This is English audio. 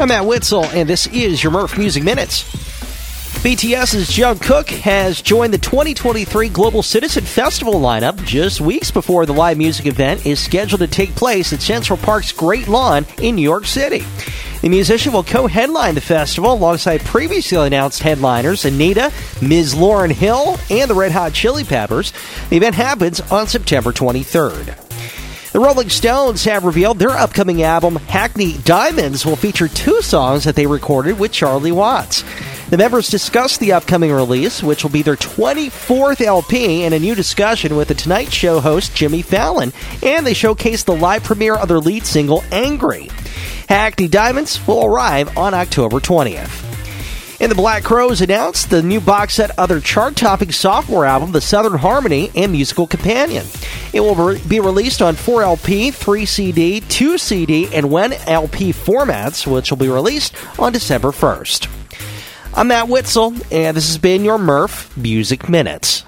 I'm Matt Witzel, and this is your Merf Music Minutes. BTS's Jung Kook has joined the 2023 Global Citizen Festival lineup just weeks before the live music event is scheduled to take place at Central Park's Great Lawn in New York City. The musician will co headline the festival alongside previously announced headliners Anitta, Ms. Lauryn Hill, and the Red Hot Chili Peppers. The event happens on September 23rd. The Rolling Stones have revealed their upcoming album, Hackney Diamonds, will feature two songs that they recorded with Charlie Watts. The members discussed the upcoming release, which will be their 24th LP, in a new discussion with The Tonight Show host Jimmy Fallon, and they showcased the live premiere of their lead single, Angry. Hackney Diamonds will arrive on October 20th. And the Black Crowes announced the new box set of their chart topping sophomore album, The Southern Harmony and Musical Companion. It will be released on 4 LP, 3 CD, 2 CD, and 1 LP formats, which will be released on December 1st. I'm Matt Witzel, and this has been your Merf Music Minutes.